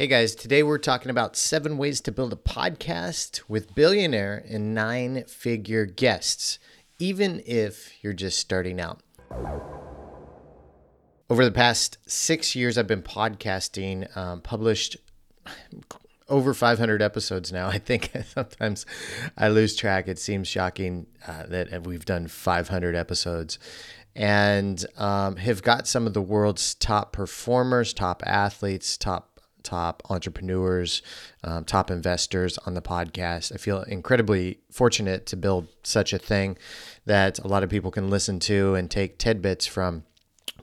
Hey guys, today we're talking about seven ways to build a podcast with billionaire and nine figure guests, even if you're just starting out. Over the past six years, I've been podcasting, um, published over 500 episodes now. I think sometimes I lose track. It seems shocking uh, that we've done 500 episodes and um, have got some of the world's top performers, top athletes, top top entrepreneurs, um, top investors on the podcast. I feel incredibly fortunate to build such a thing that a lot of people can listen to and take tidbits from.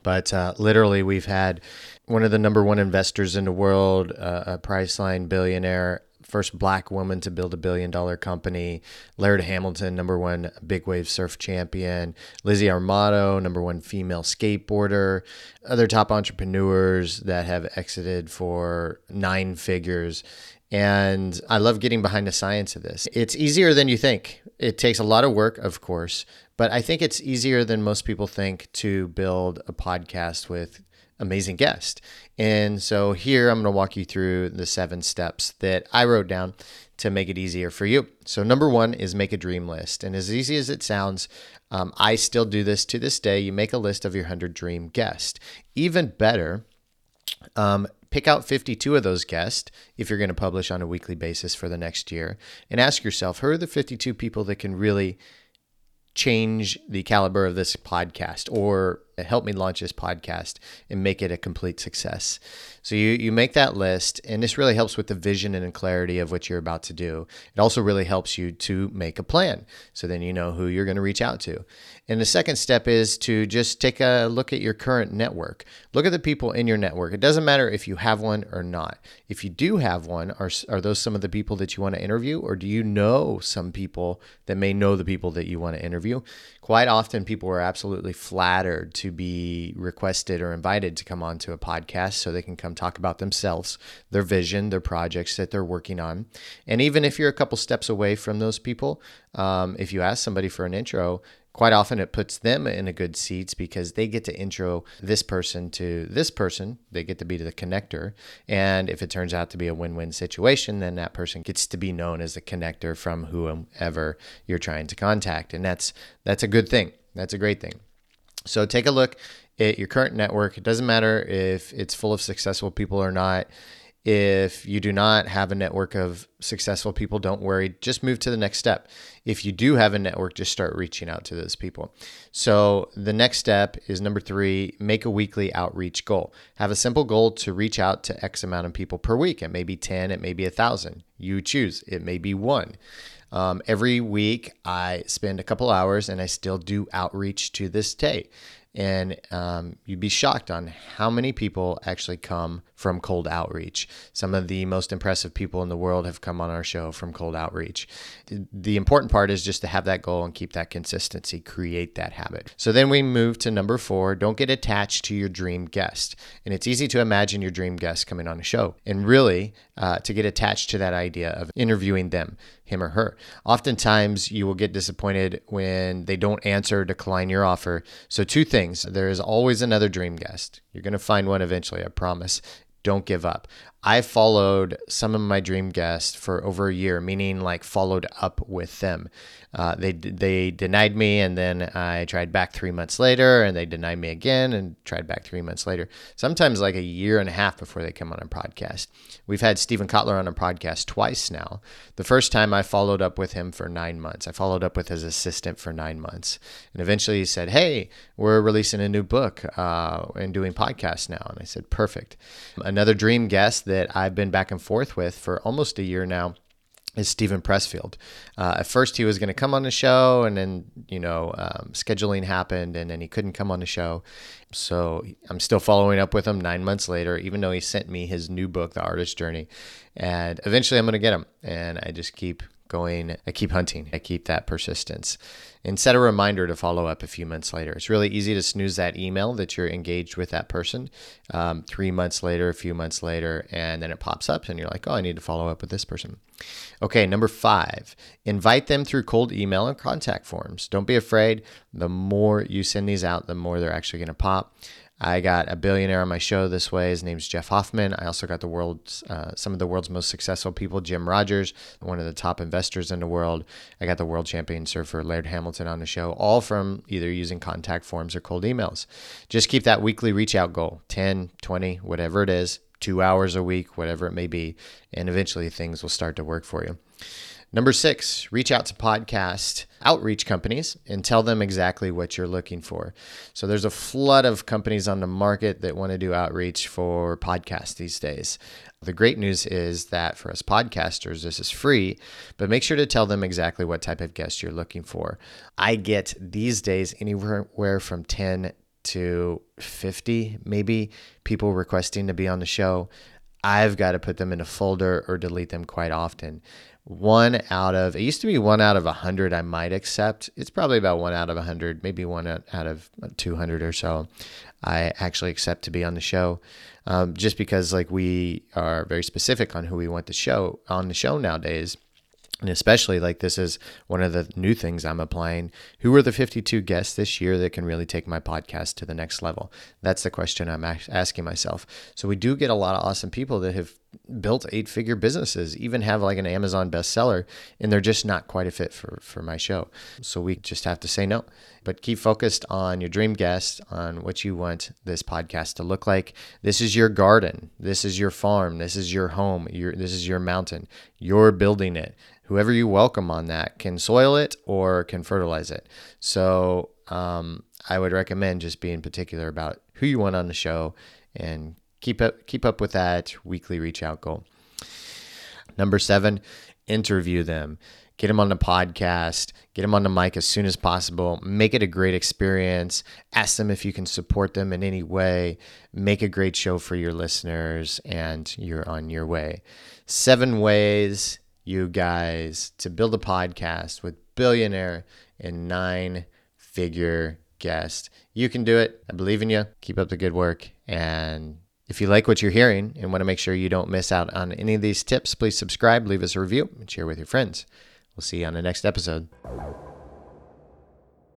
But uh, literally, we've had one of the number one investors in the world, uh, a Priceline billionaire, first black woman to build a billion dollar company, Laird Hamilton, number one big wave surf champion, Lizzie Armanto, number one female skateboarder, other top entrepreneurs that have exited for nine figures. And I love getting behind the science of this. It's easier than you think. It takes a lot of work, of course, but I think it's easier than most people think to build a podcast with amazing guest. And so here I'm going to walk you through the seven steps that I wrote down to make it easier for you. So, number one is make a dream list. And as easy as it sounds, um, I still do this to this day. You make a list of your 100 dream guests. Even better, um, pick out 52 of those guests if you're going to publish on a weekly basis for the next year and ask yourself who are the 52 people that can really change the caliber of this podcast or help me launch this podcast and make it a complete success. So you you make that list and this really helps with the vision and clarity of what you're about to do. It also really helps you to make a plan. So then you know who you're going to reach out to. And the second step is to just take a look at your current network. Look at the people in your network. It doesn't matter if you have one or not. If you do have one, are are those some of the people that you want to interview or do you know some people that may know the people that you want to interview? Quite often people are absolutely flattered to be requested or invited to come onto a podcast so they can come talk about themselves, their vision, their projects that they're working on. And even if you're a couple steps away from those people, um, if you ask somebody for an intro, quite often it puts them in a good seats because they get to intro this person to this person. They get to be the connector. And if it turns out to be a win win situation, then that person gets to be known as the connector from whoever you're trying to contact. And that's that's a good thing. That's a great thing. So take a look at your current network. It doesn't matter if it's full of successful people or not. If you do not have a network of successful people, don't worry. Just move to the next step. If you do have a network, just start reaching out to those people. So, the next step is number three make a weekly outreach goal. Have a simple goal to reach out to X amount of people per week. It may be 10, it may be a 1,000. You choose, it may be one. Um, every week, I spend a couple hours and I still do outreach to this day. And um, you'd be shocked on how many people actually come from cold outreach. Some of the most impressive people in the world have come on our show from cold outreach. The important part is just to have that goal and keep that consistency, create that habit. So then we move to number four don't get attached to your dream guest. And it's easy to imagine your dream guest coming on a show and really uh, to get attached to that idea of interviewing them, him or her. Oftentimes, you will get disappointed when they don't answer or decline your offer. So, two things there is always another dream guest. You're going to find one eventually, I promise don't give up. I followed some of my dream guests for over a year, meaning like followed up with them. Uh, they they denied me, and then I tried back three months later, and they denied me again, and tried back three months later. Sometimes like a year and a half before they come on a podcast. We've had Steven Kotler on a podcast twice now. The first time I followed up with him for nine months. I followed up with his assistant for nine months, and eventually he said, "Hey, we're releasing a new book uh, and doing podcasts now." And I said, "Perfect." Another dream guest that I've been back and forth with for almost a year now is Steven Pressfield. Uh, at first, he was going to come on the show, and then you know um, scheduling happened, and then he couldn't come on the show. So I'm still following up with him nine months later, even though he sent me his new book, The Artist Journey. And eventually, I'm going to get him, and I just keep going. I keep hunting. I keep that persistence and set a reminder to follow up a few months later. It's really easy to snooze that email that you're engaged with that person um, three months later, a few months later, and then it pops up and you're like, oh, I need to follow up with this person. Okay, number five, invite them through cold email and contact forms. Don't be afraid. The more you send these out, the more they're actually going to pop. I got a billionaire on my show this way. His name's Jeff Hoffman. I also got the world's uh, some of the world's most successful people, Jim Rogers, one of the top investors in the world. I got the world champion surfer Laird Hamilton on the show, all from either using contact forms or cold emails. Just keep that weekly reach out goal 10, 20, whatever it is, two hours a week, whatever it may be, and eventually things will start to work for you. Number six, reach out to podcast outreach companies and tell them exactly what you're looking for. So there's a flood of companies on the market that want to do outreach for podcasts these days. The great news is that for us podcasters, this is free, but make sure to tell them exactly what type of guest you're looking for. I get these days anywhere from 10 to 50, maybe people requesting to be on the show. I've got to put them in a folder or delete them quite often one out of it used to be one out of a hundred I might accept. It's probably about one out of a hundred, maybe one out of two hundred or so. I actually accept to be on the show, um, just because like we are very specific on who we want the show on the show nowadays. And especially like this is one of the new things I'm applying. Who are the 52 guests this year that can really take my podcast to the next level? That's the question I'm asking myself. So we do get a lot of awesome people that have built eight figure businesses, even have like an Amazon bestseller, and they're just not quite a fit for, for my show. So we just have to say no. But keep focused on your dream guest, on what you want this podcast to look like. This is your garden. This is your farm. This is your home. Your, this is your mountain. You're building it whoever you welcome on that can soil it or can fertilize it. So um, I would recommend just being particular about who you want on the show and keep up keep up with that weekly reach out goal. Number seven, interview them. Get them on the podcast, get them on the mic as soon as possible. Make it a great experience. Ask them if you can support them in any way. Make a great show for your listeners, and you're on your way. Seven ways you guys to build a podcast with billionaire and nine figure guest. You can do it. I believe in you. Keep up the good work. And if you like what you're hearing and want to make sure you don't miss out on any of these tips, please subscribe, leave us a review, and share with your friends. We'll see you on the next episode.